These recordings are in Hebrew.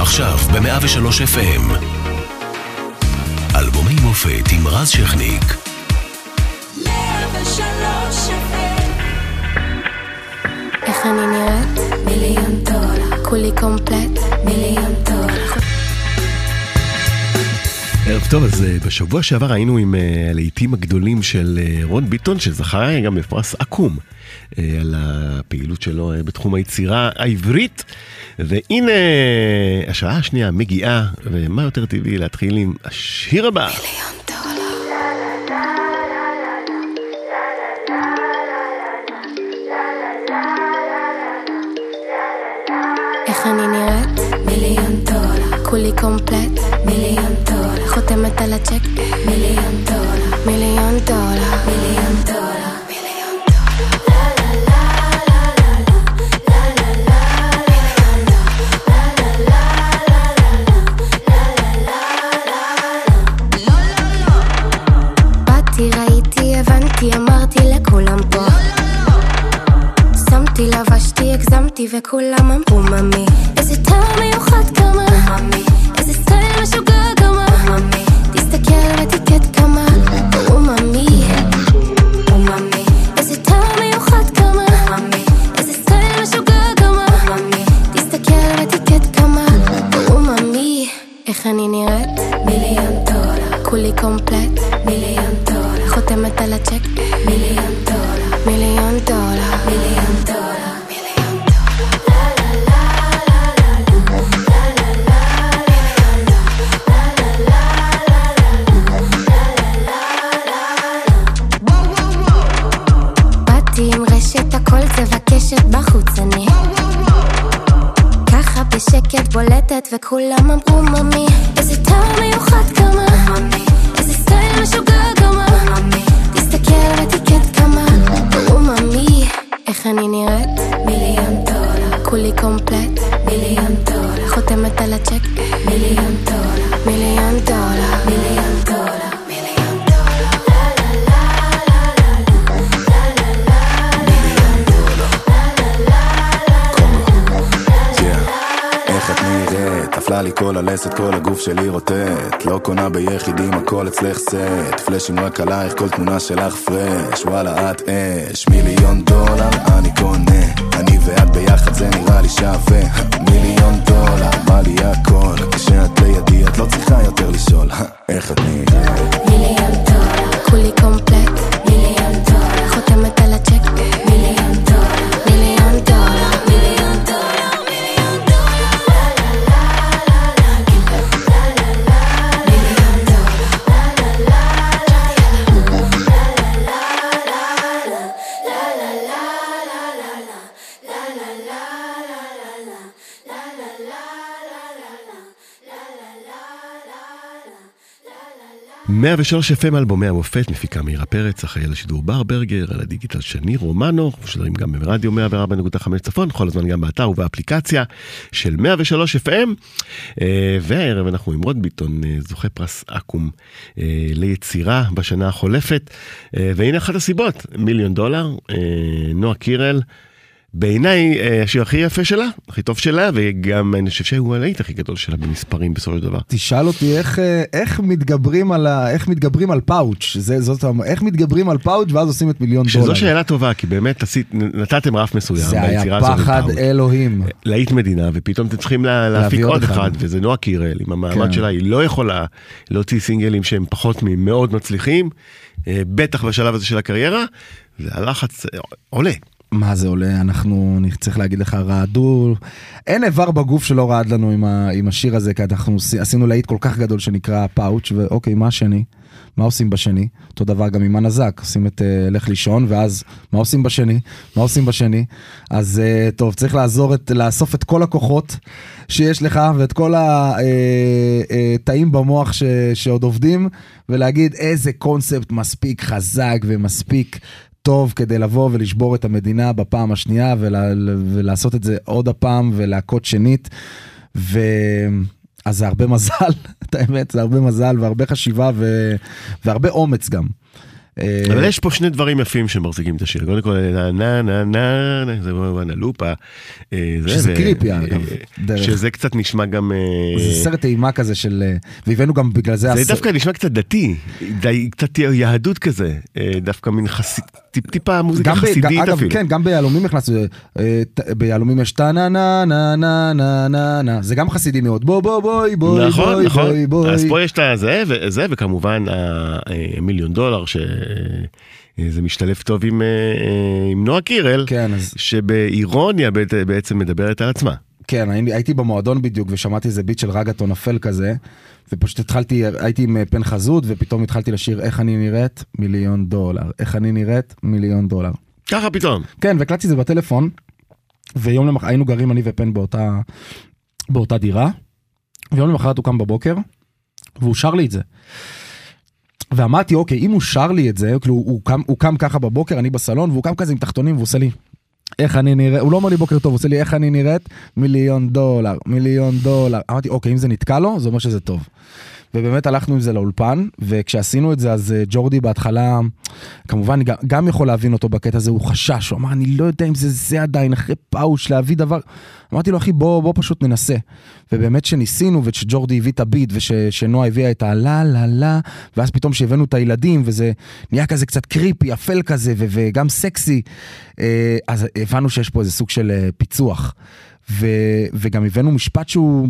עכשיו ב-103 FM. אלבומי מופת עם רז שכניק. 103 איך אני נראית? מיליון דולר, כולי קומפלט? מיליון דולר. ערב טוב, אז אה, בשבוע שעבר היינו עם אה, הלהיטים הגדולים של אה, רון ביטון, שזכה גם בפרס אקו"ם אה, על הפעילות שלו בתחום היצירה העברית. והנה, השעה השנייה מגיעה, ומה יותר טבעי להתחיל עם השיר הבא. איך אני נראית? מיליון דולר, כולי קומפלט? מיליון דולר, דולר. מיליון דולר. באתי, ראיתי, הבנתי, אמרתי לכולם פה. שמתי, לבשתי, הגזמתי, וכולם אמרו ממי. איזה טעם מיוחד כמה. כמה. תסתכל על אטיקט כמה. אוממי. אוממי, איזה טעם מיוחד כמה. אוממי, איזה סטייל משוגע כמה. אוממי, תסתכל על אטיקט כמה. אוממי. איך אני נראית? מיליון דולר, כולי קומפלט? מיליון דולר, חותמת על הצ'ק? מיליון דולר, מיליון דולר. וכולם אמרו ממי הלסת, כל הגוף שלי רוטט לא קונה ביחידים, הכל אצלך סט פלאשים רק עלייך, כל תמונה שלך פרש וואלה את אש. מיליון דולר אני קונה. אני ואת ביחד זה נראה לי שווה. מיליון דולר, בא לי הכל. כשאת לידי את לא צריכה יותר לשאול. איך את נראית? 103 FM אלבומי המופת, מפיקה מאירה פרץ, אחראי על השידור בר ברגר, על הדיגיטל שני רומנו, משודרים גם ברדיו 104.5 צפון, כל הזמן גם באתר ובאפליקציה של 103 FM. אה, והערב אנחנו עם רוד ביטון, אה, זוכה פרס אקו"ם אה, ליצירה בשנה החולפת. והנה אחת הסיבות, מיליון דולר, נועה קירל. בעיניי אה, השיר הכי יפה שלה, הכי טוב שלה, וגם אני חושב שהוא הלהיט הכי גדול שלה במספרים בסופו של דבר. תשאל אותי איך, אה, איך מתגברים על ה... איך מתגברים על פאוץ', זה, זאת, איך מתגברים על פאוץ' ואז עושים את מיליון דולר. שזו שאלה טובה, כי באמת עשית, נתתם רף מסוים זה היה. פחד. אלוהים. להיט מדינה, ופתאום אתם צריכים לה, להפיק עוד אחד. אחד, וזה נועה קירל, עם המעמד כן. שלה, היא לא יכולה להוציא סינגלים שהם פחות ממאוד מצליחים, אה, בטח בשלב הזה של הקריירה, והלחץ עולה. מה זה עולה, אנחנו, אני צריך להגיד לך, רעדו, אין איבר בגוף שלא רעד לנו עם, ה, עם השיר הזה, כי אנחנו עשי- עשינו להיט כל כך גדול שנקרא פאוץ', ואוקיי, מה השני? מה עושים בשני? אותו דבר גם עם הנזק, עושים את uh, לך לישון, ואז מה עושים בשני? מה עושים בשני? אז uh, טוב, צריך לעזור, את, לאסוף את כל הכוחות שיש לך, ואת כל התאים במוח ש, שעוד עובדים, ולהגיד איזה קונספט מספיק חזק ומספיק טוב כדי לבוא ולשבור את המדינה בפעם השנייה ולה, ולעשות את זה עוד הפעם ולהכות שנית. ו... אז זה הרבה מזל, את האמת, זה הרבה מזל והרבה חשיבה ו... והרבה אומץ גם. אה, אבל יש פה שני דברים יפים שמחזיקים את השיר. קודם כל, נה נה נה נה, זה כמובן הלופה. אה, זה, שזה קריפי, אה, אגב, דרך. שזה קצת נשמע גם... אה, זה סרט אימה כזה של... אה, והבאנו גם בגלל זה... זה דווקא נשמע קצת דתי, קצת יהדות כזה, אה, דווקא מין חסיד, טיפ טיפה מוזיקה חסידית אגב, אפילו. כן, גם ביהלומים הכנסנו, אה, ט- ביהלומים יש טה נה נה נה נה נה נה נה, זה גם חסידי מאוד, בוא בוא בואי בואי נכון, בואי נכון. בואי בואי. אז פה יש את הזה, וזה, וכמובן המיליון דולר, שזה משתלב טוב עם, אה, אה, עם נועה קירל, כן, אז שבאירוניה בעצ- בעצם מדברת על עצמה. כן, הייתי, הייתי במועדון בדיוק ושמעתי איזה ביט של רגטון אפל כזה, ופשוט התחלתי, הייתי עם אה, פן חזות ופתאום התחלתי לשיר איך אני נראית מיליון דולר, איך אני נראית מיליון דולר. ככה פתאום. כן, והקלטתי את זה בטלפון, ויום למחרת היינו גרים אני ופן באותה, באותה דירה, ויום למחרת הוא קם בבוקר, והוא שר לי את זה. ואמרתי, אוקיי, אם הוא שר לי את זה, כאילו הוא קם, הוא קם ככה בבוקר, אני בסלון, והוא קם כזה עם תחתונים, והוא עושה לי, איך אני נראה, הוא לא אומר לי בוקר טוב, הוא עושה לי איך אני נראית, מיליון דולר, מיליון דולר. אמרתי, אוקיי, אם זה נתקע לו, זה אומר שזה טוב. ובאמת הלכנו עם זה לאולפן, וכשעשינו את זה אז אה, ג'ורדי בהתחלה, כמובן גם, יכול להבין אותו בקטע הזה, הוא חשש, הוא אמר אני לא יודע אם זה זה עדיין, אחרי פאוש להביא דבר, אמרתי לו אחי בוא, בוא פשוט ננסה. ובאמת שניסינו ושג'ורדי הביא את הביט ושנועה הביאה את הלה לה לה, ואז פתאום שהבאנו את הילדים וזה נהיה כזה קצת קריפי, אפל כזה ו- וגם סקסי, אה, אז הבנו שיש פה איזה סוג של אה, פיצוח. ו- וגם הבאנו משפט שהוא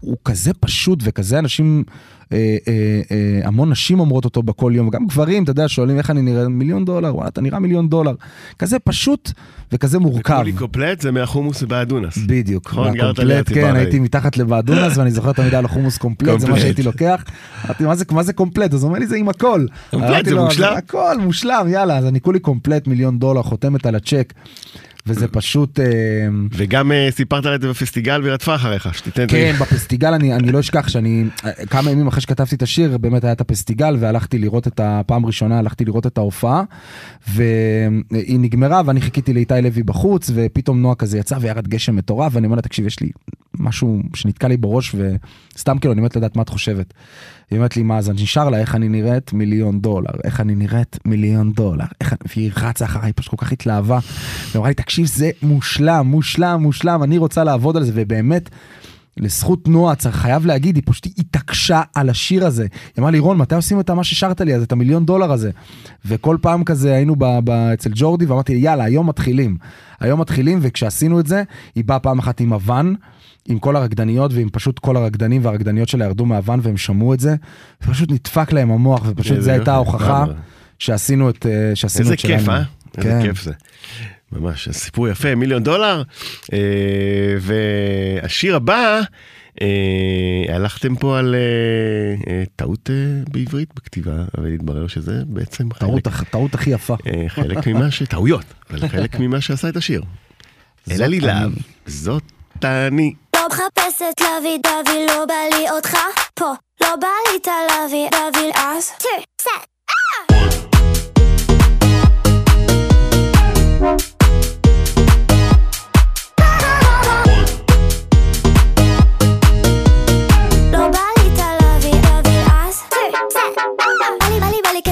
הוא כזה פשוט וכזה אנשים, אה, אה, אה, המון נשים אומרות אותו בכל יום, גם גברים, אתה יודע, שואלים איך אני נראה, מיליון דולר, וואלה, אתה נראה מיליון דולר. כזה פשוט וכזה מורכב. קולי קופלט זה מהחומוס באדונס. בדיוק, נכון, ציפורי. כן, הייתי מתחת לבאדונס ואני זוכר תמיד היה לו חומוס קומפלט, זה מה. שהייתי לוקח. אמרתי, "מה מה זה קומפלט? אז הוא אומר לי, זה עם הכל. קומפלט, זה לו, מושלם. הכל מושלם, יאללה, אז אני כולי קומפלט מיליון דולר, חותמת על הצ'ק. וזה פשוט... אה, וגם אה, סיפרת על זה בפסטיגל והיא רדפה אחריך, שתיתן זה. כן, בפסטיגל אני, אני לא אשכח שאני, כמה ימים אחרי שכתבתי את השיר, באמת היה את הפסטיגל והלכתי לראות את הפעם ראשונה, הלכתי לראות את ההופעה, והיא נגמרה ואני חיכיתי לאיתי לוי בחוץ, ופתאום נועה כזה יצא וירד גשם מטורף, ואני אומר לה, תקשיב, יש לי משהו שנתקע לי בראש, וסתם כאילו, אני אומרת לדעת מה את חושבת. היא אומרת לי, מה, אז אני נשאר לה, איך אני נראית? מיליון דולר. איך אני נראית? מיליון דולר. איך... אני-" והיא רצה אחריי, היא פשוט כל כך התלהבה. והיא אמרה לי, תקשיב, זה מושלם, מושלם, מושלם, אני רוצה לעבוד על זה, ובאמת, לזכות נועה, צריך חייב להגיד, היא פשוט התעקשה על השיר הזה. היא אמרה לי, רון, מתי עושים את מה ששרת לי אז, את המיליון דולר הזה? וכל פעם כזה היינו ב- ב- אצל ג'ורדי, ואמרתי, יאללה, היום מתחילים. היום מתחילים, וכשעשינו את זה, היא באה פעם אחת עם הוואן. עם כל הרקדניות ועם פשוט כל הרקדנים והרקדניות שלה ירדו מהוואן והם שמעו את זה, ופשוט נדפק להם המוח ופשוט איזה זו הייתה יופי, ההוכחה. שעשינו את, אה, שעשינו איזה את. כיף, אה? איזה כן. כיף זה. ממש, סיפור יפה, מיליון דולר. אה, והשיר הבא, אה, הלכתם פה על אה, טעות בעברית בכתיבה, אבל התברר שזה בעצם טעות, חלק, טעות הכי יפה. חלק ממה ש... טעויות, אבל חלק ממה שעשה את השיר. אלה לי. להב, זאת אני. מחפשת להביא דבי, לא בא לי אותך פה. לא בא לי את הלוי, דבי אז.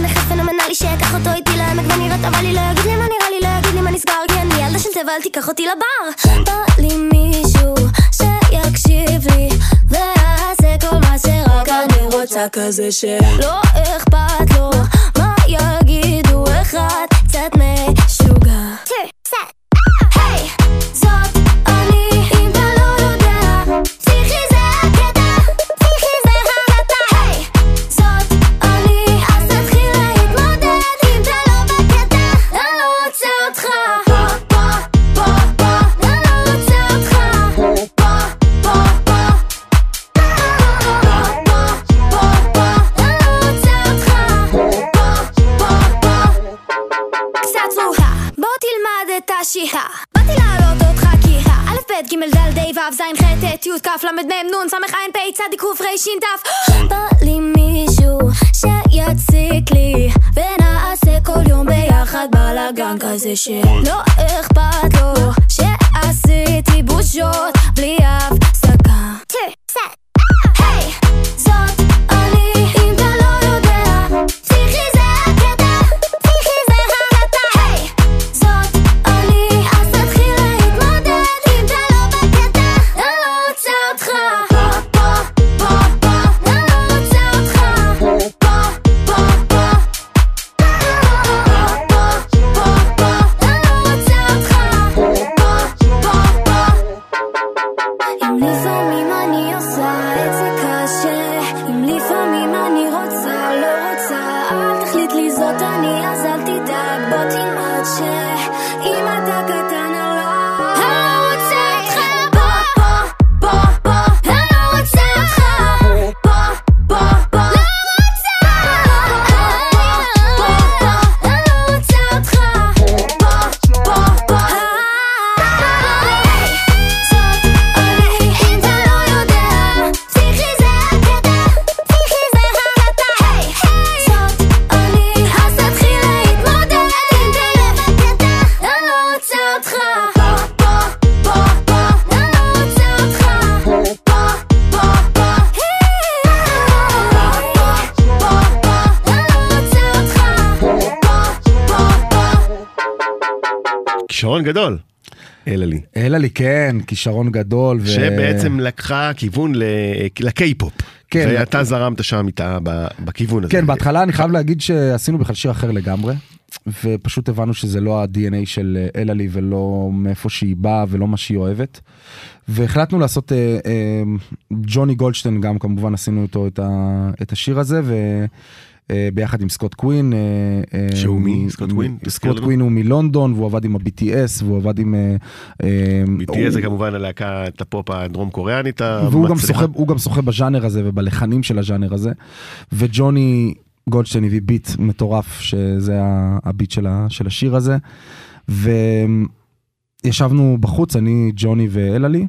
אחד פנומנלי שיקח אותו איתי לעמק ונראית אבל לי לא יגיד לי מה נראה לי, לא יגיד לי מה נסגר כי אני ילדה של טבע, אל תיקח אותי לבר בא לי מישהו שרק אני רוצה כזה שלא אכפת לו. מה יגידו? אחד קצת משוגע ו', ז', ח', ט', י', כ', ל', מ', נ', ס', ע', פ', צ', ק', ר', ת'. בא לי מישהו שיציק לי, ונעשה כל יום ביחד בלאגן כזה שלא אכפת לו, שעשיתי בושות כישרון גדול. ו... שבעצם לקחה כיוון ל- לקיי-פופ. כן. ואתה זרמת שם איתה ב- בכיוון הזה. כן, בהתחלה אני חייב להגיד שעשינו בכלל שיר אחר לגמרי, ופשוט הבנו שזה לא ה-DNA של אה, אלעלי ולא מאיפה שהיא באה ולא מה שהיא אוהבת. והחלטנו לעשות, אה, אה, ג'וני גולדשטיין גם כמובן עשינו איתו את, ה, את השיר הזה, ו... אה, ביחד עם סקוט קווין. אה, אה, שהוא מי? סקוט קווין? סקוט. קווין הוא מלונדון והוא עבד עם ה-BTS והוא עבד עם... BTS זה כמובן הלהקת הפופ הדרום קוריאנית והוא גם. שוחה, בז'אנר הזה ובלחנים של הז'אנר הזה. וג'וני גולדשטיין הביא ביט מטורף שזה הביט של, השיר הזה. וישבנו בחוץ אני ג'וני ואלה לי.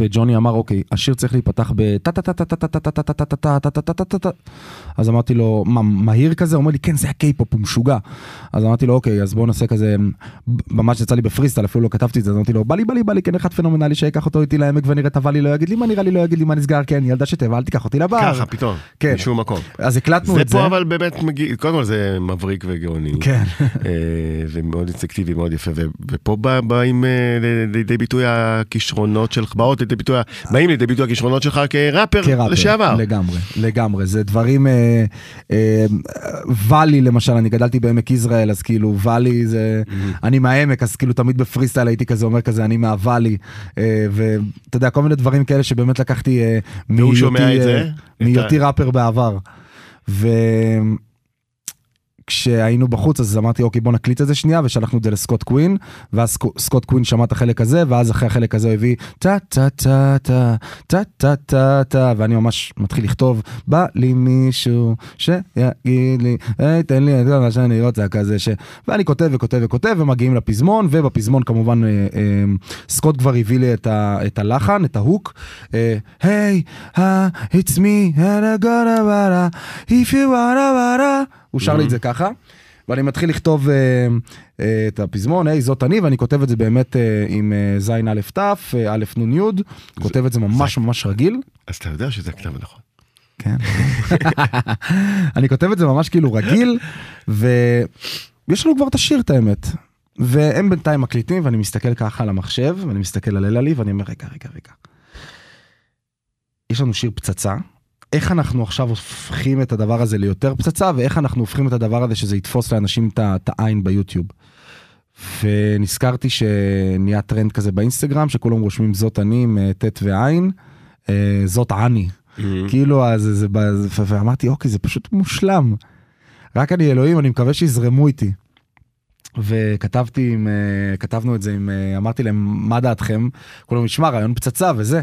וג'וני אמר אוקיי השיר צריך להיפתח בטה טה טה טה טה טה טה טה טה טה טה טה טה טה טה טה טה אז אמרתי לו מה מהיר כזה הוא אומר לי כן זה הקיי-פופ הוא משוגע אז אמרתי לו אוקיי אז בוא נעשה כזה ממש יצא לי בפריסטייל אפילו לא כתבתי את זה אז אמרתי לו בא לי בא לי בא לי כן אחד פנומנלי שיקח אותו איתי לעמק ונראה את הוואלי לא יגיד לי מה נראה לי לא יגיד לי מה נסגר כן ילדה שטבע אל תיקח אותי לבר ככה פתאום, כן. משום מקום. אז הקלטנו זה את זה פה אבל באמת מגיע, קודם כל זה מבריק וגאוני. כן אה, ומאוד אינסטינקטיבי, מאוד יפה, ופה בא- באים אה, לידי ביטוי הכישרונות שלך, באות לידי ביטוי, באים לידי ביטוי הכישרונות שלך כראפר כראפר, לשעבר. לגמרי, לגמרי, זה דברים, אה, אה, ואלי למשל, אני גדלתי בעמק יזרעאל, אז כאילו ואלי זה, אני מהעמק, אז כאילו תמיד בפריסטייל הייתי כזה אומר כזה, אני מהוואלי, אה, ואתה יודע, כל מיני דברים כאלה שבאמת לקחתי אה, מהיותי? אה, ראפר בעבר. ו... כשהיינו בחוץ אז אמרתי אוקיי בוא נקליט את זה שנייה ושלחנו את זה לסקוט קווין ואז סקו- סקוט קווין שמע את החלק הזה ואז אחרי החלק הזה הוא הביא טה טה טה טה טה טה טה טה ואני ממש מתחיל לכתוב בא לי מישהו שיגיד לי היי תן לי את מה שאני רוצה כזה ש... ואני כותב וכותב וכותב ומגיעים לפזמון ובפזמון כמובן אה, אה, סקוט כבר הביא לי את, הלחן את ההוק אה, היי it's me and I got a if you wanna wanna הוא שר לי את זה ככה. ואני מתחיל לכתוב אה, אה, את הפזמון, היי זאת אני, ואני כותב את זה באמת אה, עם זין א' ת', א' נ' י', כותב את זה ממש ממש רגיל. אז אתה יודע שזה הכתב הנכון. כן. אני כותב את זה ממש כאילו רגיל, ויש לנו כבר את השיר את האמת. והם בינתיים מקליטים ואני מסתכל ככה על המחשב ואני מסתכל על אלעלי ואני אומר רגע רגע רגע. יש לנו שיר פצצה. איך אנחנו עכשיו הופכים את הדבר הזה ליותר פצצה ואיך אנחנו הופכים את הדבר הזה שזה יתפוס לאנשים את העין ביוטיוב. ונזכרתי שנהיה טרנד כזה באינסטגרם שכולם רושמים זאת אני עם אה, ט' ועין, אה, זאת אני. כאילו אז זה, ואמרתי אוקיי זה פשוט מושלם. רק אני אלוהים אני מקווה שיזרמו איתי. וכתבתי עם אה, כתבנו את זה עם אה, אמרתי להם מה דעתכם כולם נשמע רעיון פצצה וזה.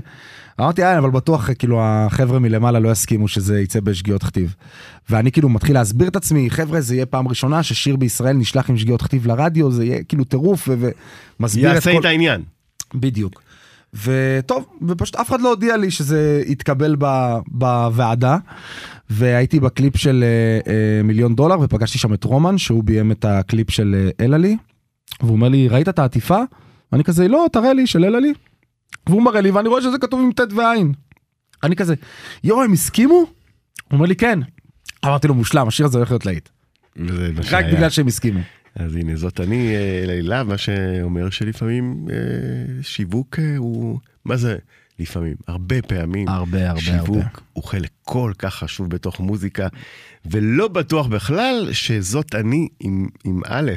אמרתי אה אבל בטוח כאילו החבר'ה מלמעלה לא יסכימו שזה יצא בשגיאות כתיב. ואני כאילו מתחיל להסביר את עצמי חבר'ה זה יהיה פעם ראשונה ששיר בישראל נשלח עם שגיאות כתיב לרדיו זה יהיה כאילו טירוף ומסביר את יעשה כל... את העניין. בדיוק. וטוב, ופשוט אף אחד לא הודיע לי שזה יתקבל ב, בוועדה. והייתי בקליפ של אה, אה, מיליון דולר ופגשתי שם את רומן שהוא ביים את הקליפ של אה, אלה לי. והוא אומר לי ראית את העטיפה? ואני כזה לא תראה לי של אלה לי. והוא מראה לי ואני רואה שזה כתוב עם ט' ועין. אני כזה יואו הם הסכימו? הוא אומר לי כן. אמרתי לו מושלם השיר הזה הולך להיות להיט. רק. בגלל שהם הסכימו. אז הנה זאת אני אה, לילה, מה שאומר שלפעמים אה, שיווק אה, הוא, מה זה לפעמים? הרבה פעמים. הרבה הרבה שיווק הרבה. הוא חלק כל כך חשוב בתוך מוזיקה, ולא בטוח בכלל שזאת אני עם, עם א',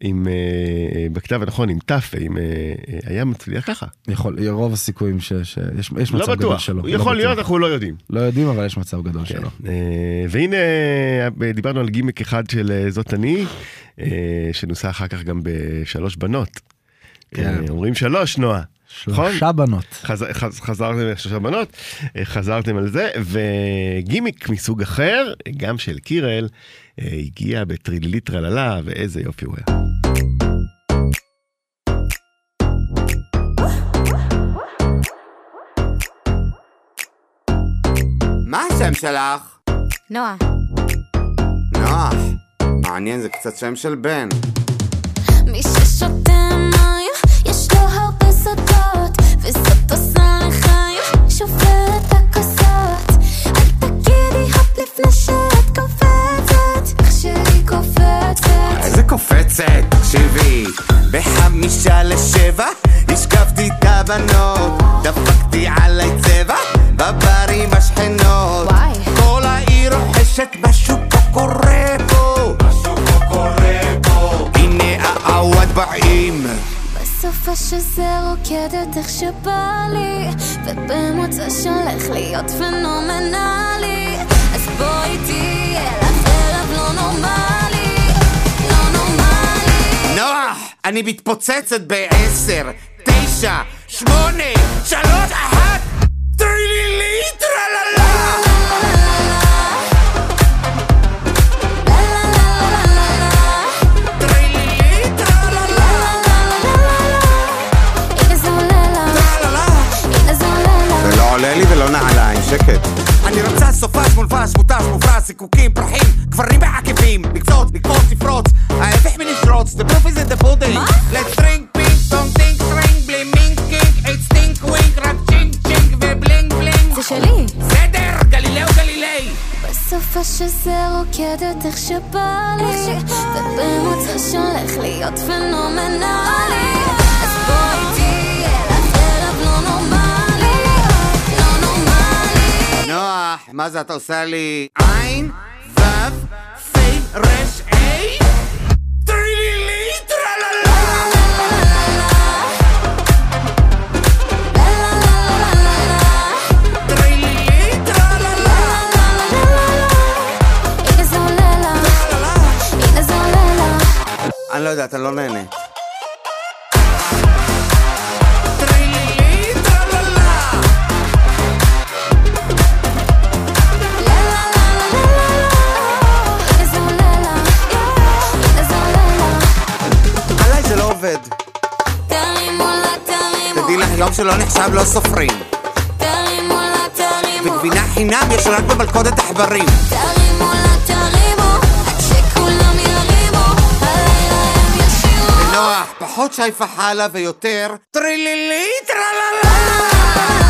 עם, אה, אה, בכתב הנכון, עם ת', עם, אה, אה, היה מצליח ככה. יכול, רוב הסיכויים שיש יש, יש מצב לא גדול שלו. הוא לא יכול להיות, בטוח. אנחנו לא יודעים. לא יודעים אבל יש מצב גדול שלו. אה, והנה אה, דיברנו על גימיק אחד של זאת אני, אה, שנוסה אחר כך גם בשלוש בנות. כן. אה, אומרים שלוש, נועה. נכון? שלושה בנות. חז, חז, חזרתם שלושה בנות, אה, חזרתם על זה, וגימיק מסוג אחר, גם של קירל, אה, הגיע בטרילילית טרללה, ואיזה יופי הוא היה. מה השם שלך? נועה. נוח. מעניין, זה קצת שם של בן. מי ששותה את עושה לחיים, שוברת הכוסות. אל תגידי הפ לפני שאת קופצת, איך שהיא קופצת. איזה קופצת, תקשיבי. בחמישה לשבע, השכבתי את הבנות, דפקתי עליי צבע, בבר עם השכנות. וואי. כל העיר רוחשת משהו פה קורה פה. משהו פה קורה פה. הנה העווד בעיר. בסוף השזה רוקדת איך שבא לי ובמוצא שהולך להיות פנומנלי. אז בואי תהיה לך ערב לא נורמלי לא נורמלי. נוח, אני מתפוצצת בעשר, תשע, שמונה, שלוש, אחת, שקט. אני רוצה סופש מולבש, מותש, מופרש, זיקוקים, פרחים, גברים בעקבים, לקפוץ, לקפוץ, לפרוץ, ההפך מלפרוץ, the proof is in the pudding. let's drink, pink, don't think, drink, בלי מינק, קינק, אייט סטינק, ווינק, רק צ'ינק, צ'ינק ובלינג בלינג. זה שלי בסדר, גלילאו גלילי. בסוף השזה רוקדת איך שבא לי ובמוצא שהולך להיות פנומנלי אז בואי נוח, מה זה אתה עושה לי עין, וו, פי, רש, איי? טרילילי, טרללה! אני לא יודע, אתה לא נהנה. יום שלא נחשב לא סופרים. תרימו לה, תרימו וגבינה חינם יש רק במלכודת עכברים. תרימו לה, תרימו עד שכולם ירימו הלילה הם ישירו נוח, פחות שי פחלה ויותר טרילילי, טרללה!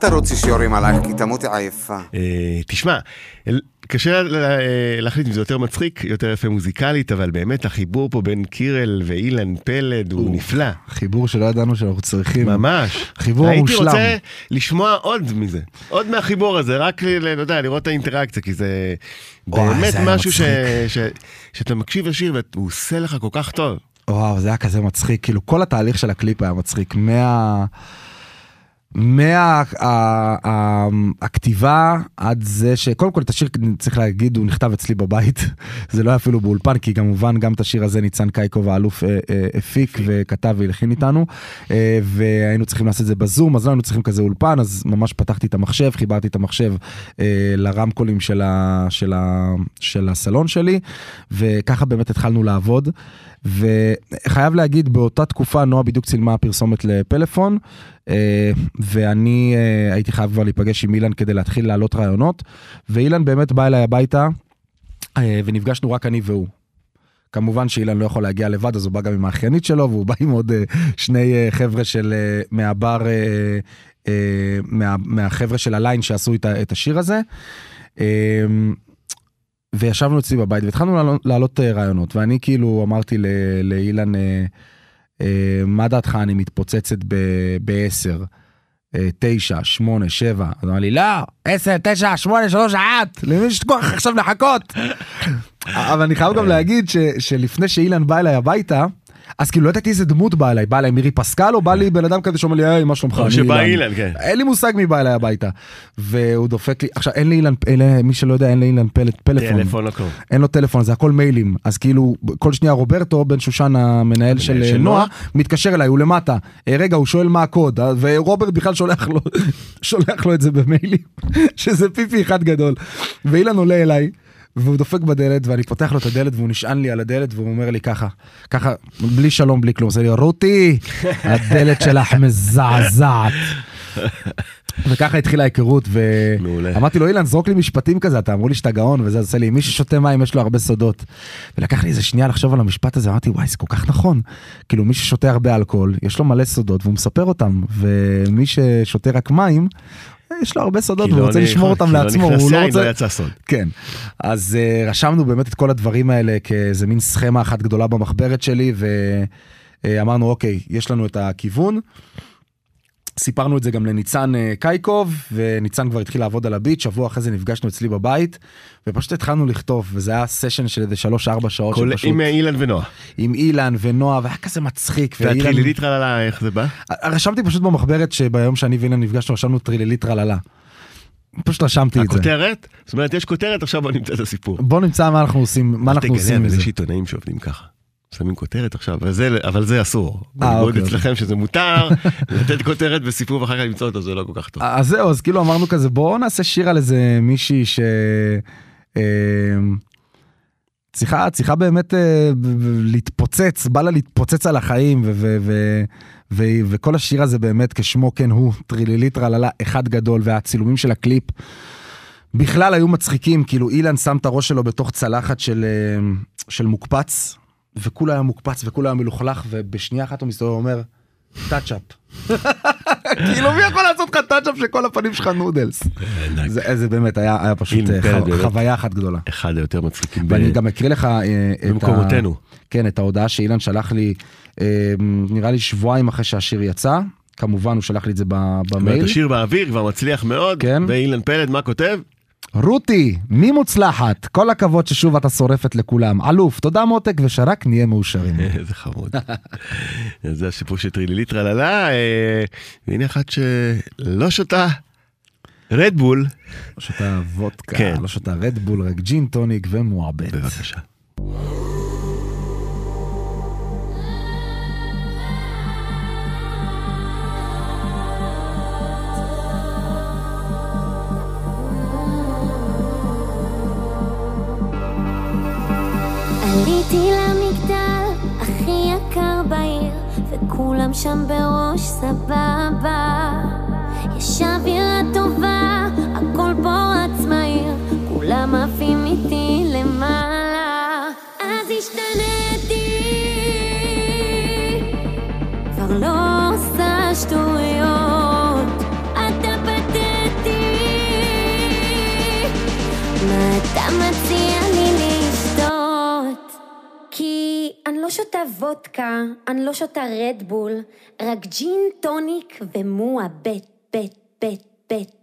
תרוצי שיורים עלייך, כי תמותי עייפה. אה, תשמע, קשה אה, להחליט אם זה יותר מצחיק, יותר יפה מוזיקלית, אבל באמת החיבור פה בין קירל ואילן פלד הוא נפלא. חיבור שלא ידענו שאנחנו צריכים. ממש. חיבור הייתי מושלם. רוצה לשמוע עוד מזה, עוד מהחיבור הזה, רק לא יודע, לראות את האינטראקציה, כי זה באמת משהו ש- מצחיק. ש- שאתה מקשיב לשיר והוא עושה לך כל כך טוב. וואו, זה היה כזה מצחיק, כאילו כל התהליך של הקליפ היה מצחיק, מה... מהכתיבה עד זה שקודם כל את השיר צריך להגיד הוא נכתב אצלי בבית. זה לא היה אפילו באולפן כי כמובן גם את השיר הזה ניצן קייקו והאלוף אה, אה, הפיק וכתב והלחין איתנו. אה, והיינו צריכים לעשות את זה בזום אז לא היינו צריכים כזה אולפן אז ממש פתחתי את המחשב חיברתי את המחשב לרמקולים של הסלון שלי וככה באמת התחלנו לעבוד. וחייב להגיד באותה תקופה נועה בדיוק צילמה פרסומת לפלאפון אה, ואני אה, הייתי חייב כבר להיפגש עם אילן כדי להתחיל להעלות רעיונות ואילן באמת בא אליי הביתה אה, ונפגשנו רק אני והוא. כמובן שאילן לא יכול להגיע לבד אז הוא בא גם עם האחיינית שלו והוא בא עם עוד שני חבר'ה של מהבר מה, מהחבר'ה של הליין שעשו את השיר הזה. וישבנו אצלי בבית והתחלנו להעלות- אה, רעיונות ואני כאילו אמרתי לאילן אה, אה, מה דעתך אני מתפוצצת ב-10. תשע, שמונה, שבע, אז הוא אמר לי לא, עשר, תשע, שמונה, שלוש, אחת, למי יש כוח עכשיו לחכות? אבל אני חייב גם להגיד שלפני שאילן בא אליי הביתה, אז כאילו לא ידעתי איזה דמות באה אליי, בא אליי מירי פסקל או בא לי בן אדם כזה שאומר לי היי מה שלומך? או שבא אילן, כן. אין לי מושג מי בא אליי הביתה. והוא דופק לי, עכשיו אין לי אילן, מי שלא יודע אין לי אילן פלאפון. טלפון לא קורה. אין לו טלפון זה הכל מיילים אז כאילו כל שנייה רוברטו בן שושן המנהל של אה, נועה. נועה מתקשר אליי הוא למטה אה, רגע הוא שואל מה הקוד אה, ורוברט בכלל שולח לו שולח לו את זה במיילים שזה פיפי אחד גדול ואילן עולה אליי. והוא דופק בדלת ואני פותח לו את הדלת והוא נשען לי על הדלת והוא אומר לי ככה ככה בלי שלום בלי כלום. עושה לי רותי הדלת שלך מזעזעת. וככה התחילה ההיכרות. ואמרתי לו, אילן, זרוק לי משפטים כזה, אתה אמרו לי שאתה גאון, וזה עושה לי, מי ששותה מים יש לו הרבה סודות. ולקח לי איזה שנייה לחשוב על המשפט הזה, אמרתי, וואי, זה כל כך נכון. כאילו, מי ששותה הרבה אלכוהול, יש לו מלא סודות, והוא מספר אותם, ומי ששותה רק מים, יש לו הרבה סודות, כי והוא לא רוצה לשמור אותם כי לא לעצמו, הוא לא רוצה... לא יצא סוד. כן. אז uh, רשמנו באמת את כל הדברים האלה כאיזה מין סכמה אחת גדולה במחברת שלי, ואמרנו, אוקיי, יש לנו את הכיוון. סיפרנו את זה גם לניצן אה, קייקוב, וניצן כבר התחיל לעבוד על הביט, שבוע אחרי זה נפגשנו אצלי בבית, ופשוט התחלנו לכתוב, וזה היה סשן של איזה 3-4 שעות, כל- שפשוט, עם אה, אילן ונועה. עם אילן ונועה, והיה כזה מצחיק. והטרילילית טרללה, איך זה בא? רשמתי פשוט במחברת שביום שאני ואילן נפגשנו, רשמנו טרילילית טרללה. פשוט רשמתי את זה. הכותרת? זאת אומרת, יש כותרת, עכשיו בוא נמצא את הסיפור. בוא נמצא מה אנחנו עושים, מה אנחנו עושים מזה. יש עיתונאים שעובדים ככה. שמים כותרת עכשיו, אבל זה, אבל זה אסור. אה, בניגוד אוקיי, אצלכם שזה מותר, לתת כותרת וסיפור ואחר כך למצוא אותו זה לא כל כך טוב. אז זהו, אז כאילו אמרנו כזה, בואו נעשה שיר על איזה מישהי ש... אה, צריכה, צריכה באמת אה, להתפוצץ, בא לה להתפוצץ על החיים, ו- ו- ו- ו- וכל השיר הזה באמת כשמו כן הוא, טרילילית טרללה, אחד גדול, והצילומים של הקליפ בכלל היו מצחיקים, כאילו אילן שם את הראש שלו בתוך צלחת של, אה, של מוקפץ, וכולו היה מוקפץ וכולו היה מלוכלך, ובשנייה אחת הוא מסתובב ואומר, Touch-up. כאילו מי יכול לעשות לך touch-up שכל הפנים שלך נודלס? זה, זה באמת היה, היה פשוט אה. חוויה אחת גדולה. אחד היותר מצחיקים ב- ואני גם אקריא לך אה, את, ה... במקומותינו. כן, את ההודעה שאילן שלח לי, אה, נראה לי שבועיים אחרי שהשיר יצא. כמובן הוא שלח לי את זה ב- במייל. השיר באוויר כבר מצליח מאוד, כן. ואילן פלד מה כותב? רותי, מי מוצלחת? כל הכבוד ששוב אתה שורפת לכולם. אלוף, תודה מותק ושרק נהיה מאושרים. איזה חמוד. זה הסיפור של טרילילית טרללה, אה, והנה אחת שלא שותה רדבול, לא שותה וודקה, כן. לא שותה רדבול, רק ג'ין טוניק ומועבד. בבקשה. עליתי למגדל הכי יקר בעיר, וכולם שם בראש סבבה. יש אווירה טובה, הכל פה רץ מהיר, כולם עפים איתי למעלה. אז השתניתי, כבר לא עושה שטויות, אתה פתטי. מה אתה מציע אני לא שותה וודקה, אני לא שותה רדבול, רק ג'ין טוניק ומועבט, בט, בט, בט, בט,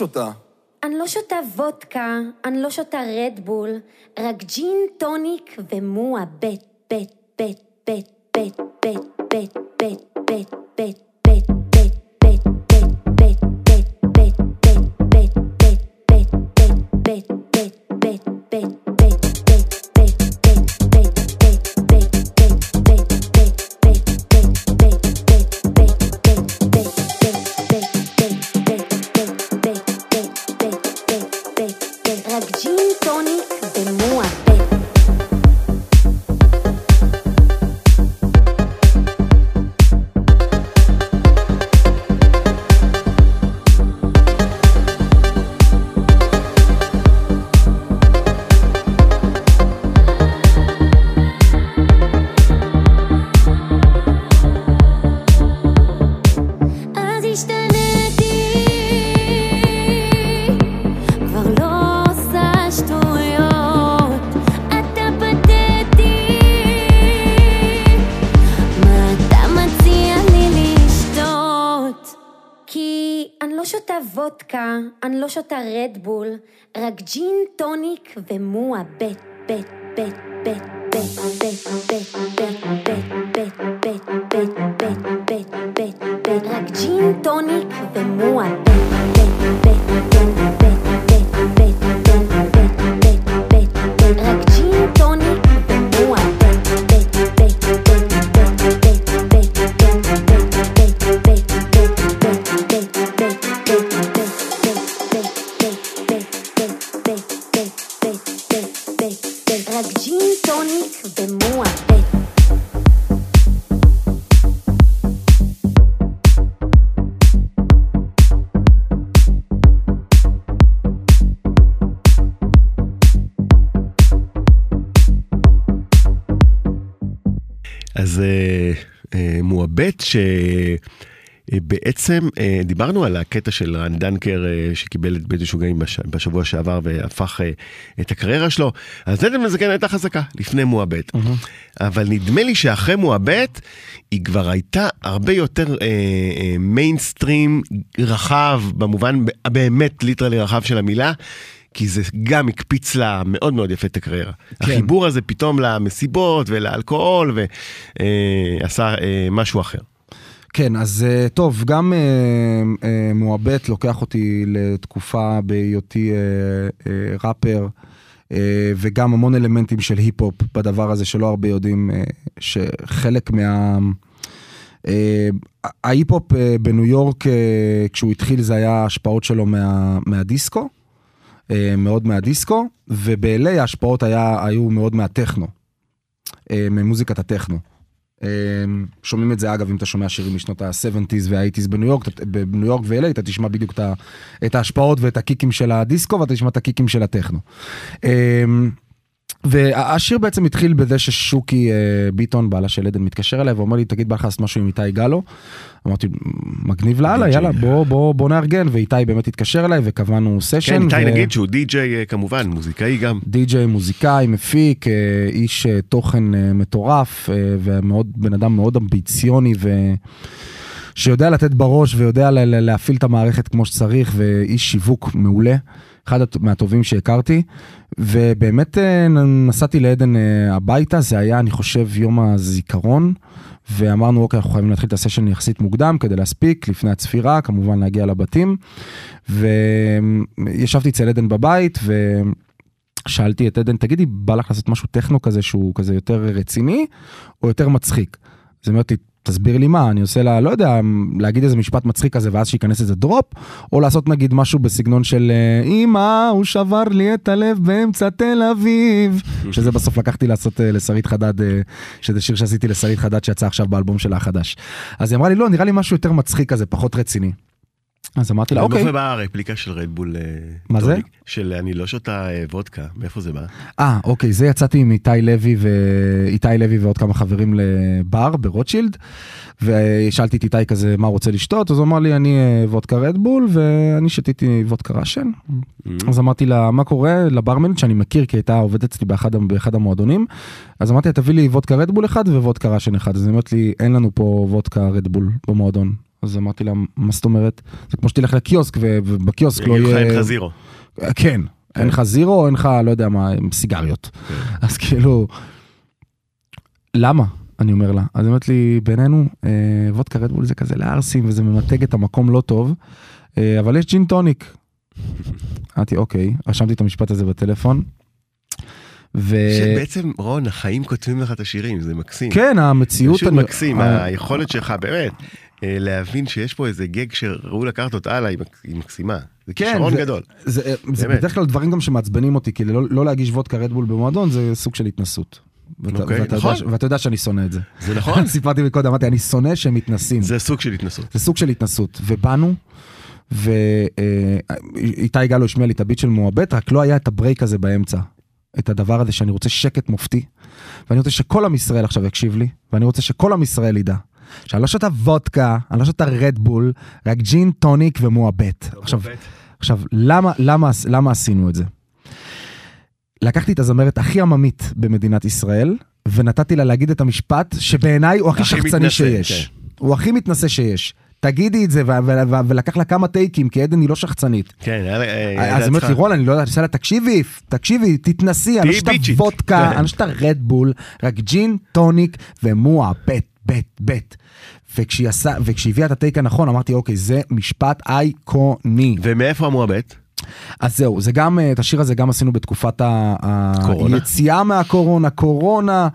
שותה? אני לא שותה וודקה, אני לא שותה רדבול, רק ג'ין טוניק בט, בט, בט, בט, בט, בט, בט, בט, בט, בט, בט, בט, בט, בט, לא שותה רדבול, רק ג'ין טוניק ומועה בית, בית, בית, בית, בית, בית, בית, בית, בית, בית, בית, בית, בית, בית, בית, רק ג'ין טוניק ומועה בית, בית, בית, בית, בית, בית, בית, בית, בית, בית, רק ג'ין טוניק שבעצם אה, דיברנו על הקטע של רן דנקר אה, שקיבל את בית משוגעים בש, בשבוע שעבר והפך אה, את הקריירה שלו, אז עדן מזקן הייתה חזקה לפני מועבט. אבל נדמה לי שאחרי מועבט היא כבר הייתה הרבה יותר אה, אה, מיינסטרים רחב במובן באמת literally רחב של המילה. כי זה גם הקפיץ לה מאוד מאוד יפה את הקריירה. כן. החיבור הזה פתאום למסיבות ולאלכוהול ועשה אה, משהו אחר. כן, אז אה, טוב, גם אה, אה, מועבט לוקח אותי לתקופה בהיותי אה, אה, ראפר, אה, וגם המון אלמנטים של היפ-הופ בדבר הזה שלא הרבה יודעים, אה, שחלק מה... אה, ההיפ-הופ אה, בניו יורק, אה, כשהוא התחיל, זה היה השפעות שלו מה, מהדיסקו, אה, מאוד מהדיסקו, וב-LA ההשפעות היה, היו מאוד מהטכנו, אה, ממוזיקת הטכנו. אה, שומעים את זה אגב אם אתה שומע שירים משנות ה-70's וה-80's בניו יורק, בניו יורק ו-LA אתה תשמע בדיוק את ההשפעות ואת הקיקים של הדיסקו ואתה תשמע את הקיקים של הטכנו. אה, והשיר בעצם התחיל בזה ששוקי אה, ביטון, בעלה של עדן, מתקשר אליי ואומר לי, תגיד, בא לך לעשות משהו עם איתי גלו? אמרתי, מגניב לאללה. יאללה, בוא, בוא, בוא נארגן, ואיתי באמת התקשר אליי וקבענו סשן. כן, איתי ו- נגיד שהוא די-ג'יי אה, כמובן, מוזיקאי גם. די.ג'יי, מוזיקאי, מפיק, אה, איש אה, תוכן אה, מטורף, אה, ומאוד, בן אדם מאוד אמביציוני, ו... שיודע לתת בראש ויודע להפעיל את המערכת כמו שצריך, ואיש שיווק מעולה, אחד הט- מהטובים שהכרתי, ובאמת אה, נסעתי לעדן אה, הביתה, זה היה, אני חושב, יום הזיכרון, ואמרנו, אוקיי, אנחנו חייבים להתחיל את הסשן יחסית מוקדם כדי להספיק, לפני הצפירה, כמובן להגיע לבתים, וישבתי אצל עדן בבית, ו... שאלתי את עדן, תגידי, בא לך לעשות משהו טכנו כזה שהוא כזה יותר רציני או יותר מצחיק? אז היא אומרת לי, תסביר לי מה, אני עושה לה, לא יודע, להגיד איזה משפט מצחיק כזה ואז שייכנס איזה דרופ, או לעשות נגיד משהו בסגנון של אה, אמא, הוא שבר לי את הלב באמצע תל אביב, שזה בסוף לקחתי לעשות אה, לשרית חדד, אה, שזה שיר שעשיתי לשרית חדד שיצא עכשיו באלבום שלה החדש. אז היא אמרה לי, לא, נראה לי משהו יותר מצחיק כזה, פחות רציני. אז אמרתי לה, אוקיי. מאיפה באה הרפליקה של רדבול? אה, מה זה? של אני לא שותה אה, וודקה, מאיפה זה בא? אה, אוקיי, זה יצאתי עם איתי לוי ואיתי לוי ועוד כמה חברים לבר ברוטשילד, ושאלתי את איתי כזה מה הוא רוצה לשתות, אז הוא אמר לי אני אה, וודקה רדבול ואני שתיתי וודקה ראשן. אז אמרתי לה מה קורה לברמנט שאני מכיר כי הייתה עובדת אצלי באחד, באחד המועדונים, אז אמרתי לה תביא לי וודקה רדבול אחד וודקה ראשן אחד, אז היא אומרת לי אין לנו פה וודקה רדבול במועדון. אז אמרתי לה, מה זאת אומרת? זה כמו שתלך לקיוסק ובקיוסק לא לך יהיה... אין לך זירו. כן, אין לך זירו, אין לך, לא יודע מה, סיגריות. אז כאילו, למה? אני אומר לה. אז היא אומרת לי, בינינו, אה, וודקה רדבול זה כזה לערסים וזה ממתג את המקום לא טוב, אה, אבל יש ג'ין טוניק. אמרתי, אוקיי, רשמתי את המשפט הזה בטלפון. ו... שבעצם, רון, החיים כותבים לך את השירים, זה מקסים. כן, המציאות... פשוט אני- מקסים, ה- היכולת שלך, באמת, אה, להבין שיש פה איזה גג שראוי לקחת אותה הלאה, היא מק- היא מקסימה. זה כן, כישרון זה- גדול. זה, זה באמת. בדרך כלל דברים גם שמעצבנים אותי, כי לא, לא להגיש וודקה רדבול במועדון זה סוג של התנסות. ואתה, אוקיי, ואתה, נכון. יודע, ואתה יודע שאני שונא את זה. זה נכון. סיפרתי מקודם, אמרתי, אני שונא שהם מתנסים. זה סוג של התנסות. זה סוג של התנסות. ובאנו, ואיתי גלו השמיע לי את הביט של מועבט, רק לא היה את הברייק הזה באמצע. את הדבר הזה שאני רוצה שקט מופתי, ואני רוצה שכל עם ישראל עכשיו יקשיב לי, ואני רוצה שכל עם ישראל ידע. שאני לא שותה וודקה, אני לא שותה רדבול, רק ג'ין, טוניק ומועבט. עכשיו, עכשיו, למה, למה, למה עשינו את זה? לקחתי את הזמרת הכי עממית במדינת ישראל, ונתתי לה להגיד את המשפט שבעיניי הוא הכי שחצני שיש. הוא הכי מתנשא שיש. תגידי את זה, ולקח לה כמה טייקים, כי עדן היא לא שחצנית. כן, לה- אה, אז היה היא אומרת לי, רון, אני לא יודעת, אני עושה לה, תקשיבי, תקשיבי, תתנסי, אני לא שותה. וודקה, כן. אני לא שותה רדבול, רק ג'ין, טוניק ומועה, בית, בית. וכשהיא עשה, וכשהיא הביאה את הטייק הנכון, אמרתי, אוקיי, זה משפט אייקוני. ומאיפה המועבט? אז זהו, זה גם, אה, את השיר הזה גם עשינו בתקופת? היציאה מהקורונה, קורונה,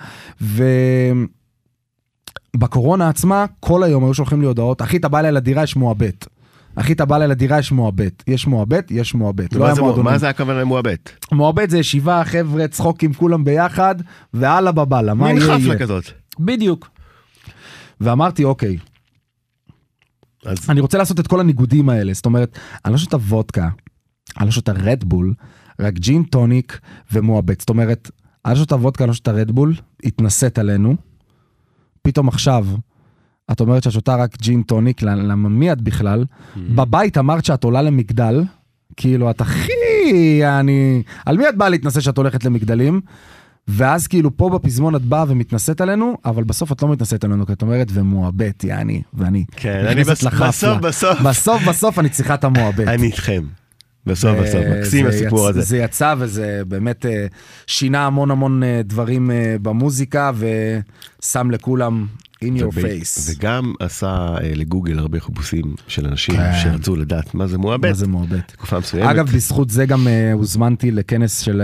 ובקורונה עצמה, כל היום היו שולחים לי הודעות, אחי, אתה בא אליי לדירה, יש מועבט. אחי, אתה בא אליי לדירה, יש מועבט. יש מועבט, יש מועבט. לא מה היה זה- מועדונים. מה זה הכוונה למועבט? מועבט זה ישיבה, חבר'ה, צחוקים כולם ביחד, ואללה בבאללה, מה מין יהיה חפלה יהיה. כזאת. בדיוק. ואמרתי, אוקיי, אז אני רוצה לעשות את כל הניגודים האלה, זאת אומרת, אני לא שותה וודקה, אני לא שותה רדבול, רק ג'ין טוניק ומועבט. זאת אומרת, אני לא שותה וודקה, אני לא שותה רדבול, התנשאת עלינו, פתאום עכשיו, את אומרת שאת שותה רק ג'ין טוניק, למה מי את בכלל? בבית אמרת שאת עולה למגדל, כאילו את הכי, אני... על מי את באה להתנסה שאת הולכת למגדלים? ואז כאילו פה בפזמון את באה ומתנשאת עלינו, אבל בסוף את לא מתנשאת עלינו, כי את אומרת ומועבט, יעני, ואני. כן, אני בס-. בסוף, בסוף. בסוף בסוף אני צריכה את המועבט. אני איתכם. בסוף בסוף, אה, מקסים הסיפור יצ- הזה. זה יצא וזה באמת אה, שינה המון המון אה, דברים במוזיקה ושם לכולם in your face. וגם עשה אה, לגוגל הרבה חיפושים של אנשים כן. שרצו לדעת מה זה מועבט. מה זה מועבט? תקופה מסוימת. אגב, בזכות זה גם אה, הוזמנתי לכנס של,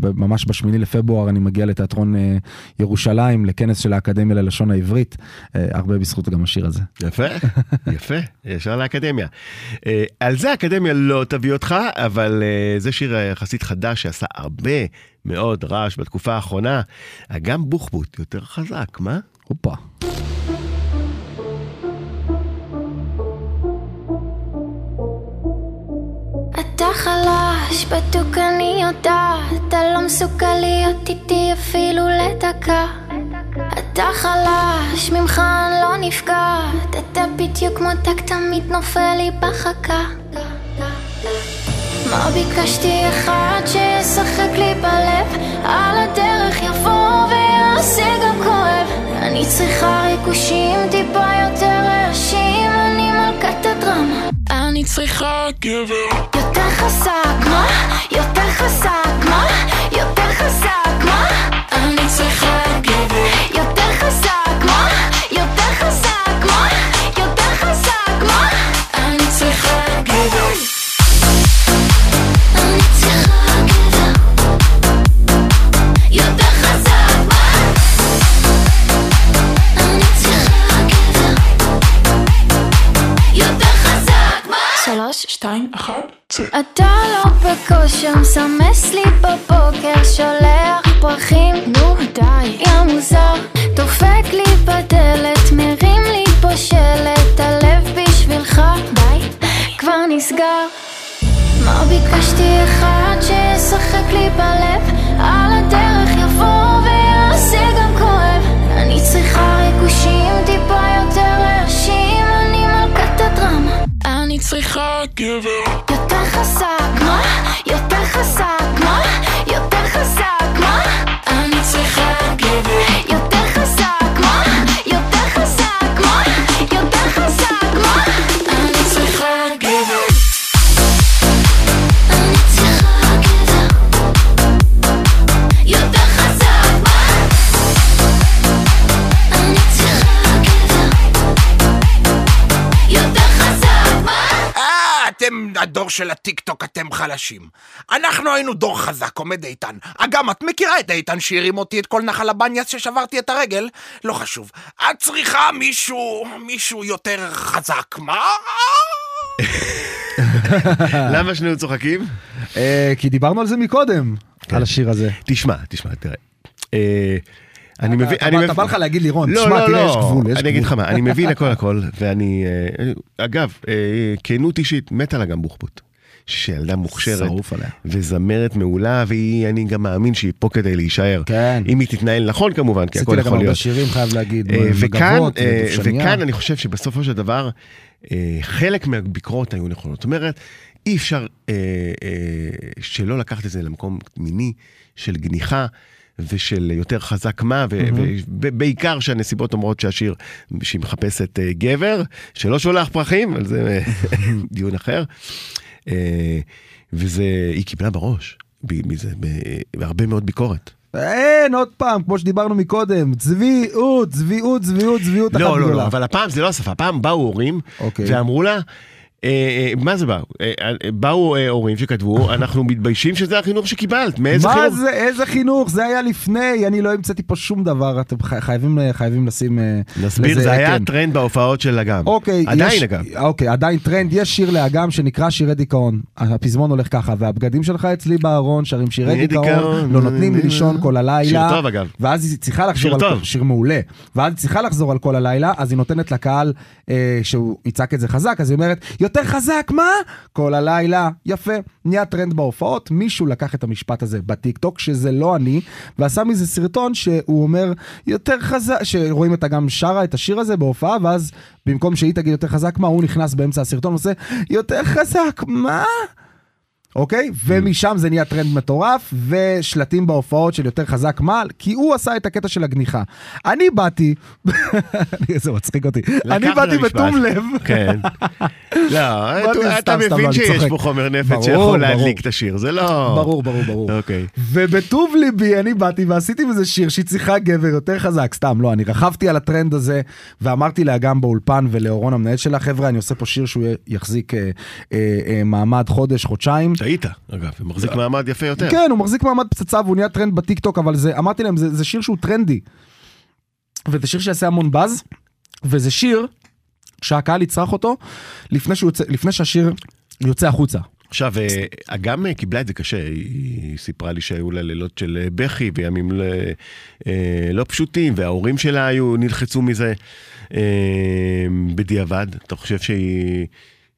ב- ממש בשמיני לפברואר, אני מגיע לתיאטרון אה, ירושלים, לכנס של האקדמיה ללשון העברית, אה, הרבה בזכות גם השיר הזה. יפה, יפה, ישר לאקדמיה. אה, על זה האקדמיה לא תביא אותך, אבל אה, זה שיר יחסית חדש שעשה הרבה מאוד רעש בתקופה האחרונה. גם בוחבוט יותר חזק, מה? הופה. אתה חלש, בדוק אני יודעת, אתה לא מסוגל להיות איתי אפילו לדקה. אתה חלש, ממך אני לא נפגעת, אתה בדיוק כמו דג תמיד נופל לי בחכה. מה ביקשתי אחד שישחק לי בלב, על הדרך יבוא ויעשה גם כואב. אני צריכה ריגושים טיפה יותר רעשים, אני מלכת הדרמה. אני צריכה גבר יותר חזק, מה? יותר חזק, מה? יותר חזק, מה? אני צריכה גבר אתה לא בכושר, מסמס לי בבוקר, שולח פרחים, נו די, יא מוזר, דופק לי בדלת, מרים לי פה שלט, הלב בשבילך, די, כבר נסגר. מה ביקשתי אחד שישחק לי בלב, על הדרך יבוא ויעשה גם כואב. אני צריכה ריגושים טיפה יותר רעשים, אני מלכת הדרמה. אני צריכה גבר יותר חזק, של הטיק טוק, אתם חלשים. אנחנו היינו דור חזק, עומד איתן. אגם, את מכירה את איתן שהרים אותי את כל נחל הבניאס ששברתי את הרגל? לא חשוב. את צריכה מישהו, מישהו יותר חזק, מה? למה שנינו צוחקים? אה, כי דיברנו על זה מקודם, על השיר הזה. תשמע, תשמע, תראה. אה, אני מבין, אתה- אני אתה מבין- בא לך להגיד לי, רון, לא, תשמע, לא, תראה, לא. יש גבול, יש אני אגיד לך גבול. מה, אני מבין הכל הכל, ואני, אה, אגב, כנות אישית, מת על אגם בוחבוט. שילדה מוכשרת, שרוף עליה. וזמרת מעולה, והיא, אני גם מאמין שהיא פה כדי להישאר. כן. אם היא תתנהל נכון כמובן, כי עשיתי הכל לה גם יכול הרבה להיות. שירים, חייב להגיד, אה, וכאן, מגבות, אה. וכאן אני חושב שבסופו של דבר, אה, חלק מהביקורות היו נכונות. זאת אומרת, אי אפשר אה, אה, שלא לקחת את זה למקום מיני של גניחה, ושל יותר חזק מה, ו- ובעיקר שהנסיבות אומרות שהשיר, שהיא מחפשת גבר, שלא שולח פרחים, אבל זה דיון אחר. אה, וזה, היא קיבלה בראש, מזה, בהרבה מאוד ביקורת. אין, עוד פעם, כמו שדיברנו מקודם, צביעות, צביעות, צביעות, צביעות אחת לא, לא, גדולה. לא, אבל הפעם זה לא השפה, הפעם באו הורים אוקיי. ואמרו לה, מה זה באו? אה, אה, באו אה, הורים שכתבו, אנחנו מתביישים שזה החינוך שקיבלת, מאיזה מה חינוך? זה, איזה חינוך? זה היה לפני, אני לא המצאתי פה שום דבר, אתם חי- חייבים, אה, לשים... אה, נסביר, לזה זה היה. טרנד בהופעות של אגם. אוקיי, עדיין אגב. אוקיי, עדיין טרנד, יש שיר לאגם שנקרא שירי דיכאון. הפזמון הולך ככה, והבגדים שלך אצלי בארון, שרים שירי דיכאון, לא נותנים לי לישון כל הלילה. שיר טוב, אגב. ואז היא צריכה לחזור שיר על... טוב. כל- שיר מעולה. ואז היא צריכה לחזור על כל הלילה, אז היא נותנת לקהל אה, שהוא יצעק את זה חזק, אז היא אומרת, יותר חזק, מה? כל הלילה. יפה. נהיה טרנד בהופעות, מישהו לקח את המשפט הזה בטיקטוק, שזה לא אני, ועשה מזה סרטון שהוא אומר, יותר חזק, שרואים אותה גם שרה את השיר הזה בהופעה, ואז במקום שהיא תגיד יותר חזק, מה? הוא נכנס באמצע הסרטון ועושה, יותר חזק, מה? אוקיי? ומשם זה נהיה טרנד מטורף, ושלטים בהופעות של יותר חזק מה, כי הוא עשה את הקטע של הגניחה. אני באתי, זה מצחיק אותי, אני באתי. בתום לב. כן. לא, אתה- מבין לא, שיש. פה חומר נפץ שיכול. להדליק את השיר, זה לא... ברור, ברור, ברור. אוקיי. ובטוב ליבי אני באתי ועשיתי מזה שיר שהיא צריכה גבר יותר חזק, סתם, לא, אני רכבתי על הטרנד הזה ואמרתי לאגם באולפן ולאורון המנהל שלה, חבר'ה, אני עושה פה שיר שהוא יחזיק אה, אה, אה, מעמד חודש, חודשיים. טעית, אגב, ומחזיק מעמד יפה יותר. כן, הוא מחזיק מעמד פצצה והוא נהיה טרנד בטיקטוק, אבל זה, אמרתי להם, זה, זה שיר שהוא טרנדי. וזה שיר שיעשה המון באז, וזה שיר שהקהל יצרח אותו לפני, יוצא, לפני שהשיר יוצא החוצה. עכשיו, אה, אגם אה, קיבלה את זה קשה, היא סיפרה לי שהיו לה לילות של אה, בכי וימים ל- אה, לא פשוטים, וההורים שלה היו, נלחצו מזה אה, בדיעבד. אתה חושב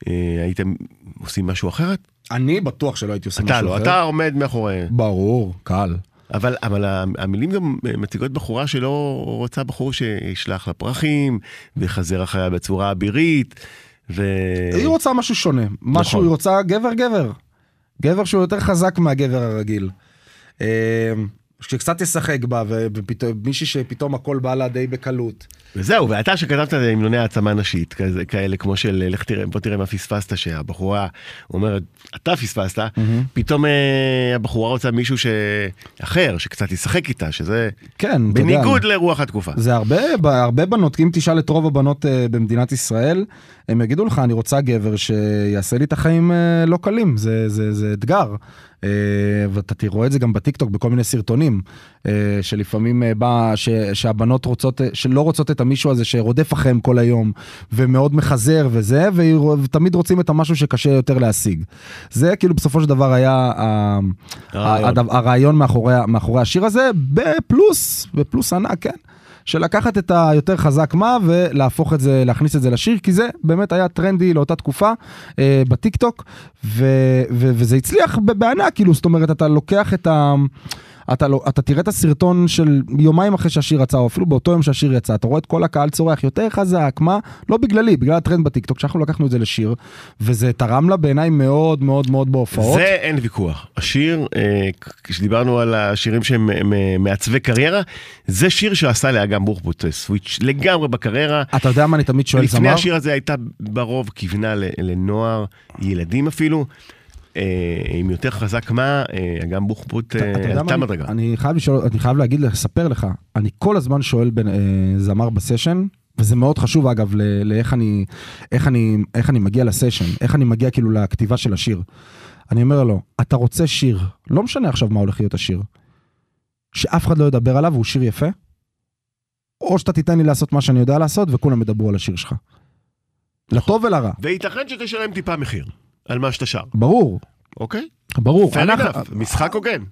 שהייתם עושים משהו אחרת? אני בטוח שלא הייתי עושה אתה משהו לא, אחר. אתה עומד מאחורי... ברור, קל. אבל, אבל המילים גם מציגות בחורה שלא רוצה בחור שישלח לה פרחים, ויחזר אחריה בצורה אבירית, ו... היא רוצה משהו שונה, משהו, נכון. היא רוצה גבר גבר. גבר שהוא יותר חזק מהגבר הרגיל. שקצת ישחק בה, ומישהי שפתאום הכל בא לה די בקלות. וזהו, ואתה שכתבת את המנוני העצמה נשית, כזה, כאלה כמו של לך תראה, בוא תראה מה פספסת, שהבחורה אומרת, אתה פספסת, פתאום אה, הבחורה רוצה מישהו ש... אחר, שקצת ישחק איתה, שזה כן, אתה יודע. בניגוד לרוח התקופה. זה הרבה, הרבה בנות, אם תשאל את רוב הבנות אה, במדינת ישראל, הם יגידו לך, אני רוצה גבר שיעשה לי את החיים אה, לא קלים, זה, זה, זה אתגר. אה, ואתה רואה את זה גם בטיקטוק בכל מיני סרטונים, אה, שלפעמים אה, בא, ש, שהבנות רוצות, שלא רוצות את המישהו הזה שרודף אחריהם כל היום, ומאוד מחזר וזה, ותמיד רוצים את המשהו שקשה יותר להשיג. זה כאילו בסופו של דבר היה הרעיון. הרעיון מאחורי, מאחורי השיר הזה, בפלוס, בפלוס ענק, כן. של לקחת את היותר חזק מה ולהפוך את זה, להכניס את זה לשיר, כי זה באמת היה טרנדי לאותה תקופה אה, בטיק טוק, ו, ו, וזה הצליח בענק, כאילו, זאת אומרת, אתה לוקח את ה... אתה, לא, אתה תראה את הסרטון של יומיים אחרי שהשיר יצא, או אפילו באותו יום שהשיר יצא, אתה רואה את כל הקהל צורח יותר חזק, מה? לא בגללי, בגלל הטרנד בטיקטוק, שאנחנו לקחנו את זה לשיר, וזה תרם לה בעיניי מאוד מאוד מאוד בהופעות. זה אין ויכוח. השיר, אה, כשדיברנו על השירים שהם אה, מעצבי קריירה, זה שיר שעשה לאגם בוחבוט אה, סוויץ' לגמרי בקריירה. אתה יודע מה אני תמיד שואל לפני זמר? השיר הזה הייתה ברוב כיוונה לנוער, ילדים אפילו. אה, עם יותר חזק מה, אה, אגם בוחבוט אה, עלתה מדרגה. אני חייב לשאול, אני חייב להגיד, לספר לך, אני כל הזמן שואל בין, אה, זמר בסשן, וזה מאוד חשוב אגב, לאיך אני, איך אני, איך אני מגיע לסשן, איך אני מגיע כאילו לכתיבה של השיר. אני אומר לו, אתה רוצה שיר, לא משנה עכשיו מה הולך להיות השיר, שאף אחד לא ידבר עליו והוא שיר יפה, או שאתה תיתן לי לעשות מה שאני יודע לעשות וכולם ידברו על השיר שלך. לטוב ולרע, וייתכן שתשלם טיפה מחיר על מה שאתה שר, ברור, אוקיי? ברור. fair enough, משחק הוגן.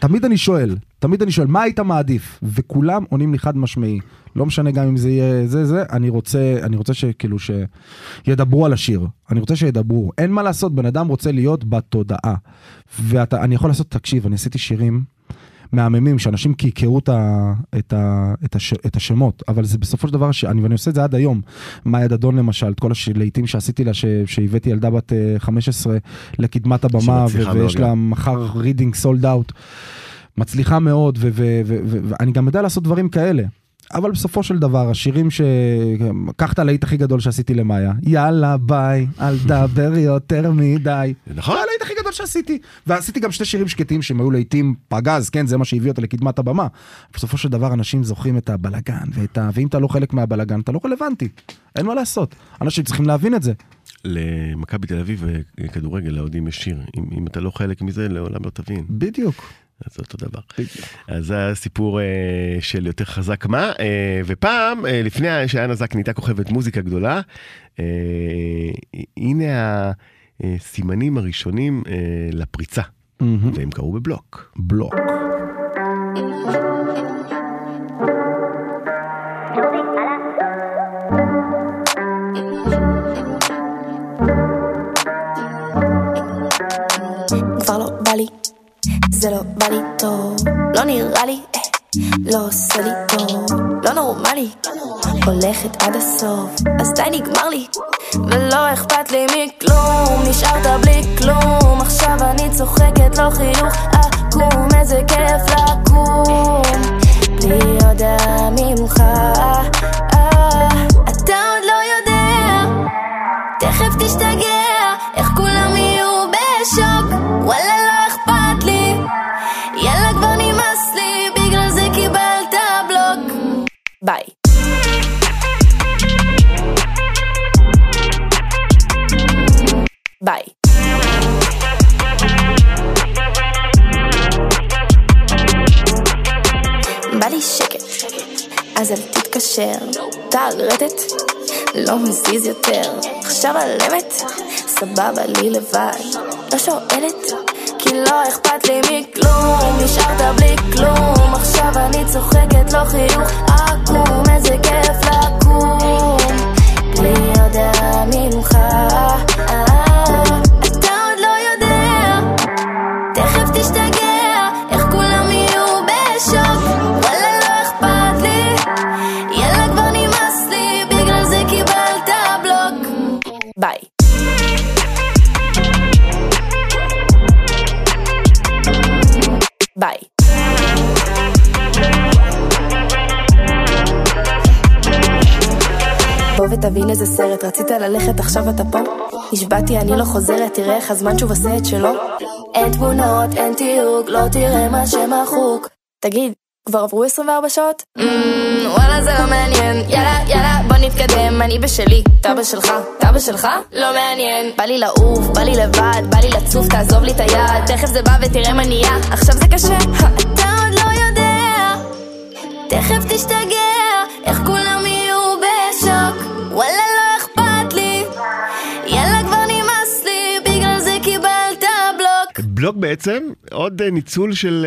תמיד אני שואל, תמיד אני שואל, מה היית מעדיף? וכולם עונים לי חד משמעי. לא משנה גם אם זה יהיה זה זה, אני רוצה, אני רוצה שכאילו שידברו על השיר. אני רוצה שידברו. אין מה לעשות, בן אדם רוצה להיות בתודעה. ואני יכול לעשות, תקשיב, אני עשיתי שירים מהממים, שאנשים קעקעו את, ה, את, ה, את, הש, את השמות, אבל זה בסופו של דבר, שאני, ואני עושה את זה עד היום. מאיה דדון למשל, את כל הלהיטים שעשיתי לה, ש, שהבאתי ילדה בת אה, 15 לקדמת הבמה, ו- ויש לה מחר רידינג sold out. מצליחה מאוד, ואני גם יודע לעשות דברים כאלה. אבל בסופו של דבר, השירים ש... קח את הלהיט הכי גדול שעשיתי למאיה. יאללה ביי, אל תדבר יותר מדי. נכון? הלהיט הכי גדול שעשיתי. ועשיתי גם שני שירים שקטים שהם היו להיטים פגז, כן, זה מה שהביא אותה לקדמת הבמה. בסופו של דבר אנשים זוכרים את הבלגן, ואת ה... ואם אתה לא חלק מהבלגן, אתה לא רלוונטי. אין מה לעשות. אנשים צריכים להבין את זה. למכבי תל אביב אה, כדורגל, לאוהדים יש שיר. אם, אם אתה לא חלק מזה, לעולם לא תבין. בדיוק. אז אותו דבר. אז זה הסיפור אה, של יותר חזק מה, אה, ופעם, אה, לפני שאנה זק נהייתה כוכבת מוזיקה גדולה, אה, הנה הסימנים הראשונים אה, לפריצה. והם קרו בבלוק. בלוק. לא זה לא בא לי טוב, לא נראה לי, אה, לא עושה לי טוב, לא נורמלי, הולכת עד הסוף, אז די נגמר לי, ולא אכפת לי מכלום, צוחקת, לא חיוך עקום, איזה כיף לקום, בלי הודעה ממך, אה, אתה עוד לא יודע. תכף תשתגע, תתקשר. טל רטט, לא מזיז יותר. עכשיו על אמת, סבבה לי לבד. לא שואלת, כי לא אכפת לי מכלום. נשארת בלי כלום. עכשיו אני צוחקת, לא חיוך עקום. איזה כיף לקום. בלי הודעה ממך. ביי. בוא ותבין איזה סרט, רצית ללכת עכשיו אתה פה? נשבעתי אני לא חוזרת, תראה איך הזמן שוב עושה את שלו. אין תמונות, אין תיוג, לא תראה מה שמחוק תגיד, כבר עברו 24 שעות? Mm, וואלה זה לא מעניין, יאללה יאללה בוא נתקדם, אני בשלי, אתה בשלך, אתה בשלך? לא מעניין. בא לי לעוף, בא לי לבד, בא לי לצוף, תעזוב לי את היד. תכף זה בא ותראה מה נהיה, עכשיו זה קשה, אתה עוד לא יודע. תכף תשתגע, איך כולם יהיו בשוק. וואלה לא בלוק בלוק בעצם עוד אה, ניצול של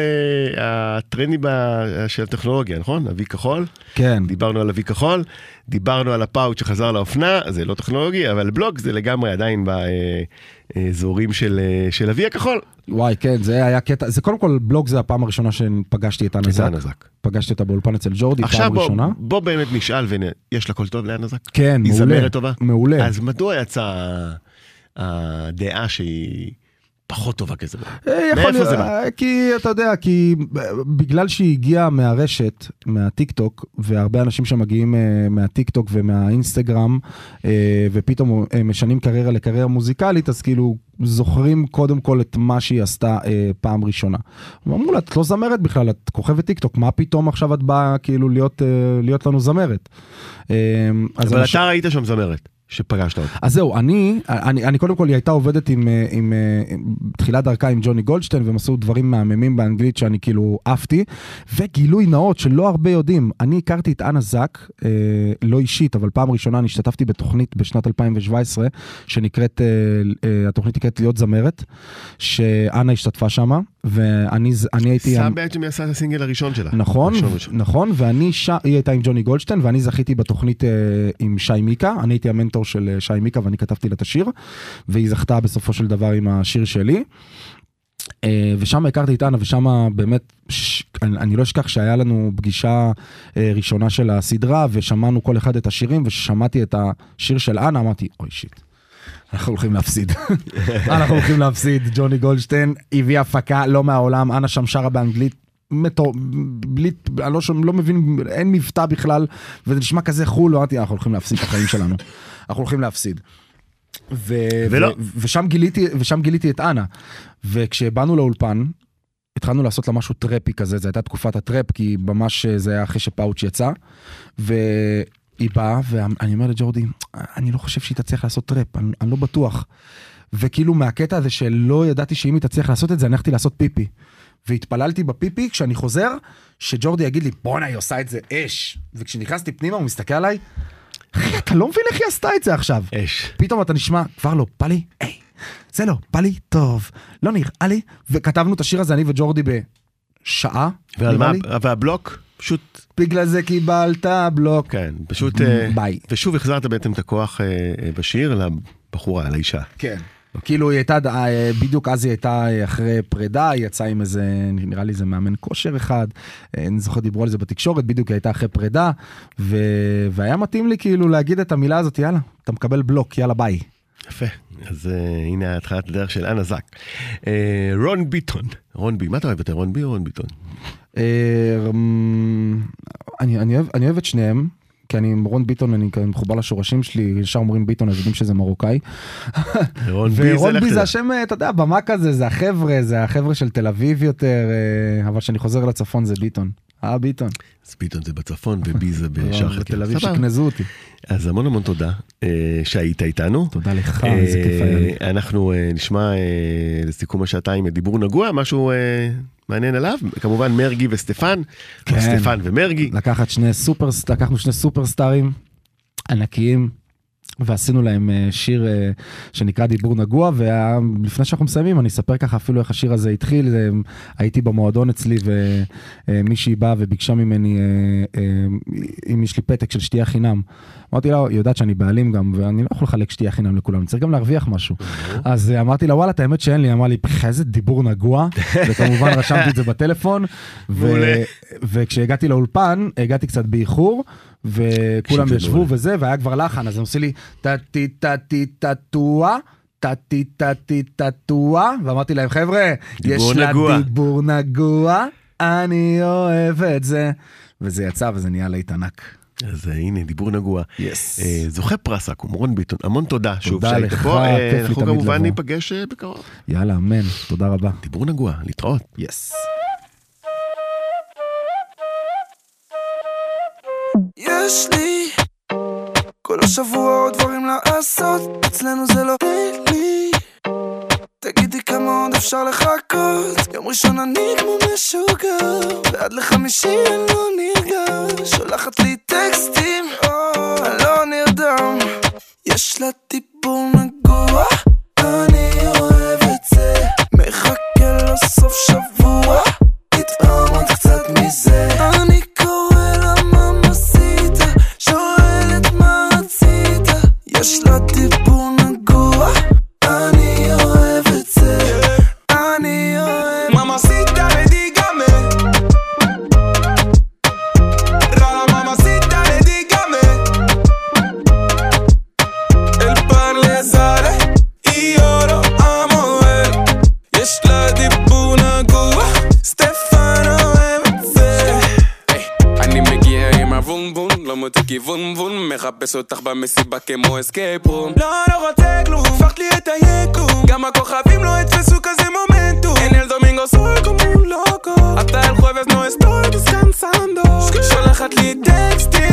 אה, הטרנדים ב- של הטכנולוגיה, נכון? אבי כחול. כן. דיברנו על אבי כחול, דיברנו על הפאוט שחזר לאופנה, זה לא טכנולוגי, אבל בלוק זה לגמרי עדיין באזורים של, אה, של אבי הכחול. וואי, כן, זה היה קטע, זה קודם כל בלוג זה הפעם הראשונה שפגשתי את אנה את זק. אנה זק. פגשתי אותה באולפן אצל ג'ורדי, עכשיו פעם בוא, ראשונה. בוא באמת נשאל, ויש לה קול טוב לאנה זק? כן, היא מעולה. זמרת טובה? מעולה. אז מדוע יצאה הדעה שהיא פחות טובה כזמרת? אה, יכול מאיפה זה בא? אה, כי אתה יודע, כי בגלל שהיא הגיעה מהרשת, מהטיק טוק, והרבה אנשים שמגיעים אה, מהטיק טוק ומהאינסטגרם, ופתאום משנים קריירה לקריירה מוזיקלית, אז כאילו זוכרים קודם כל את מה שהיא עשתה פעם ראשונה. ואמרו לה, את לא זמרת בכלל, את כוכבת טיק טוק, מה פתאום עכשיו את באה כאילו להיות, להיות לנו זמרת? אבל אנשים- אתה ראית שם זמרת, שפגשת אותה. אז זהו, אני, אני, אני קודם כל, היא הייתה עובדת עם, אה, עם, אה, עם תחילת דרכה עם ג'וני גולדשטיין, והם עשו דברים מהממים באנגלית שאני כאילו עפתי, וגילוי נאות שלא הרבה יודעים, אני הכרתי את אנה זק, אה, לא אישית, אבל פעם ראשונה אני השתתפתי בתוכנית בשנת 2017, שנקראת, אה, אה, התוכנית נקראת להיות זמרת, שאנה השתתפה שמה, ואני אני הייתי... סם בעצם עשה את הסינגל הראשון שלה. נכון. נכון, ואני, ש... היא הייתה עם ג'וני גולדשטיין, ואני זכיתי בתוכנית אה, עם שי מיקה, אני הייתי המנטור של אה, שי מיקה ואני כתבתי לה את השיר, והיא זכתה בסופו של דבר עם השיר שלי. אה, ושם הכרתי את אנה, ושם באמת, ש... אני, אני לא אשכח שהיה לנו פגישה אה, ראשונה של הסדרה, ושמענו כל אחד את השירים, וששמעתי את השיר של אנה, אמרתי, אוי שיט. אנחנו הולכים להפסיד. אנחנו הולכים להפסיד. ג'וני גולדשטיין הביא הפקה לא מהעולם, אנה שם שרה באנגלית מטור... בלי... אני לא, לא מבין, אין מבטא בכלל, וזה נשמע כזה חול, אמרתי, אנחנו הולכים להפסיד את החיים שלנו. אנחנו הולכים להפסיד. ו... ולא. ו... ושם, גיליתי, ושם גיליתי את אנה. וכשבאנו לאולפן, התחלנו לעשות לה משהו טראפי כזה, זו הייתה תקופת הטראפ, כי ממש אה, זה היה אחרי שפאוץ' יצא. והיא באה, ואני אומר לג'ורדי, אני לא חושב שהיא תצליח לעשות טראפ, אני, אני לא בטוח. וכאילו מהקטע הזה שלא ידעתי שאם היא תצליח לעשות את זה, אני הלכתי לעשות פיפי. והתפללתי בפיפי כשאני חוזר, שג'ורדי יגיד לי, בואנה, היא עושה את זה אש. וכשנכנסתי פנימה, הוא מסתכל עליי, אחי, אתה לא מבין איך היא עשתה את זה עכשיו. אש. פתאום אתה נשמע, כבר לא, בא לי, היי, זה לא, בא לי, טוב, לא נראה לי, וכתבנו את השיר הזה, אני וג'ורדי בשעה, ועל מה. והבלוק, פשוט, בגלל זה קיבלת בלוק. כן, פשוט, אה, ביי. ושוב החזרת בעצם את הכוח אה, אה, בשיר לבחורה, לאישה. כן. כאילו היא הייתה, בדיוק אז היא הייתה אחרי פרידה, היא יצאה עם איזה, נראה לי איזה מאמן כושר אחד, אני זוכר דיברו על זה בתקשורת, בדיוק היא הייתה אחרי פרידה, ו... והיה מתאים לי כאילו להגיד את המילה הזאת, יאללה, אתה מקבל בלוק, יאללה ביי. יפה, אז uh, הנה התחלת הדרך של אנה זק. Uh, רון ביטון, רון בי, מה אתה אוהב יותר, רון בי או רון ביטון? אה, אמ, אני, אני, אוהב, אני אוהב את שניהם. כי אני עם רון ביטון, אני מחובר לשורשים שלי, ישר אומרים ביטון, אז יודעים שזה מרוקאי. רון בי ורון בי. זה השם, אה, אתה יודע, במה כזה, זה החבר'ה, זה החבר'ה של תל אביב יותר, אה, אבל כשאני חוזר לצפון זה ביטון. אה, ביטון. אז ביטון זה בצפון ובי זה בשאר חלקים. בתל אביב סבבה. שכנזו אותי. אז המון המון תודה שהיית איתנו. תודה לך, איזה כיף היה אנחנו נשמע לסיכום השעתיים דיבור נגוע, משהו מעניין עליו, כמובן מרגי וסטפן, כן. סטפן ומרגי. לקחת שני סופר, לקחנו שני סופרסטארים ענקיים. ועשינו להם אה, שיר אה, שנקרא דיבור נגוע ולפני שאנחנו מסיימים אני אספר ככה אפילו איך השיר הזה התחיל אה, הייתי במועדון אצלי ומישהי באה וביקשה ממני אם יש לי פתק של שתייה חינם. אמרתי לה היא יודעת שאני בעלים גם ואני לא יכול לחלק שתייה חינם לכולם אני צריך גם להרוויח משהו. אז אה, אמרתי לה וואלה את האמת שאין לי אמרה לי "פח, איזה דיבור נגוע וכמובן רשמתי את זה בטלפון. וכשהגעתי לאולפן הגעתי קצת באיחור וכולם ישבו. וזה והיה כבר לחן אז הם עושים לי טה-טי טה-טי טאטואה. טה-טי טה-טי טאטואה ואמרתי להם חבר'ה יש לה נגוע." דיבור נגוע אני אוהב את זה וזה יצא וזה נהיה להיט ענק. אז הנה דיבור נגוע. יס. אה, זוכה פרס אקו"ם, רון ביטון, המון תודה שוב שהיית פה. אנחנו כמובן. ניפגש אה, בקרוב. יאללה אמן תודה רבה. דיבור נגוע, להתראות. יס. יש לי כל השבוע עוד דברים לעשות אצלנו זה לא לי תגידי כמה עוד אפשר לחכות יום ראשון אני כמו משוגע ועד לחמישי אני לא נרגש. שולחת לי טקסטים אני לא נרדם. יש לה דיבור נגוע אני אוהב את זה. מחכה לסוף שבוע מוצא כיוון וון מחפש אותך במסיבה כמו אסקייפ רום. לא, לא רוצה כלום, הפכת לי את היקום. גם הכוכבים לא יתפסו כזה מומנטום. el domingo soy como un loco hasta el jueves no estoy descansando שולחת לי טקסטים,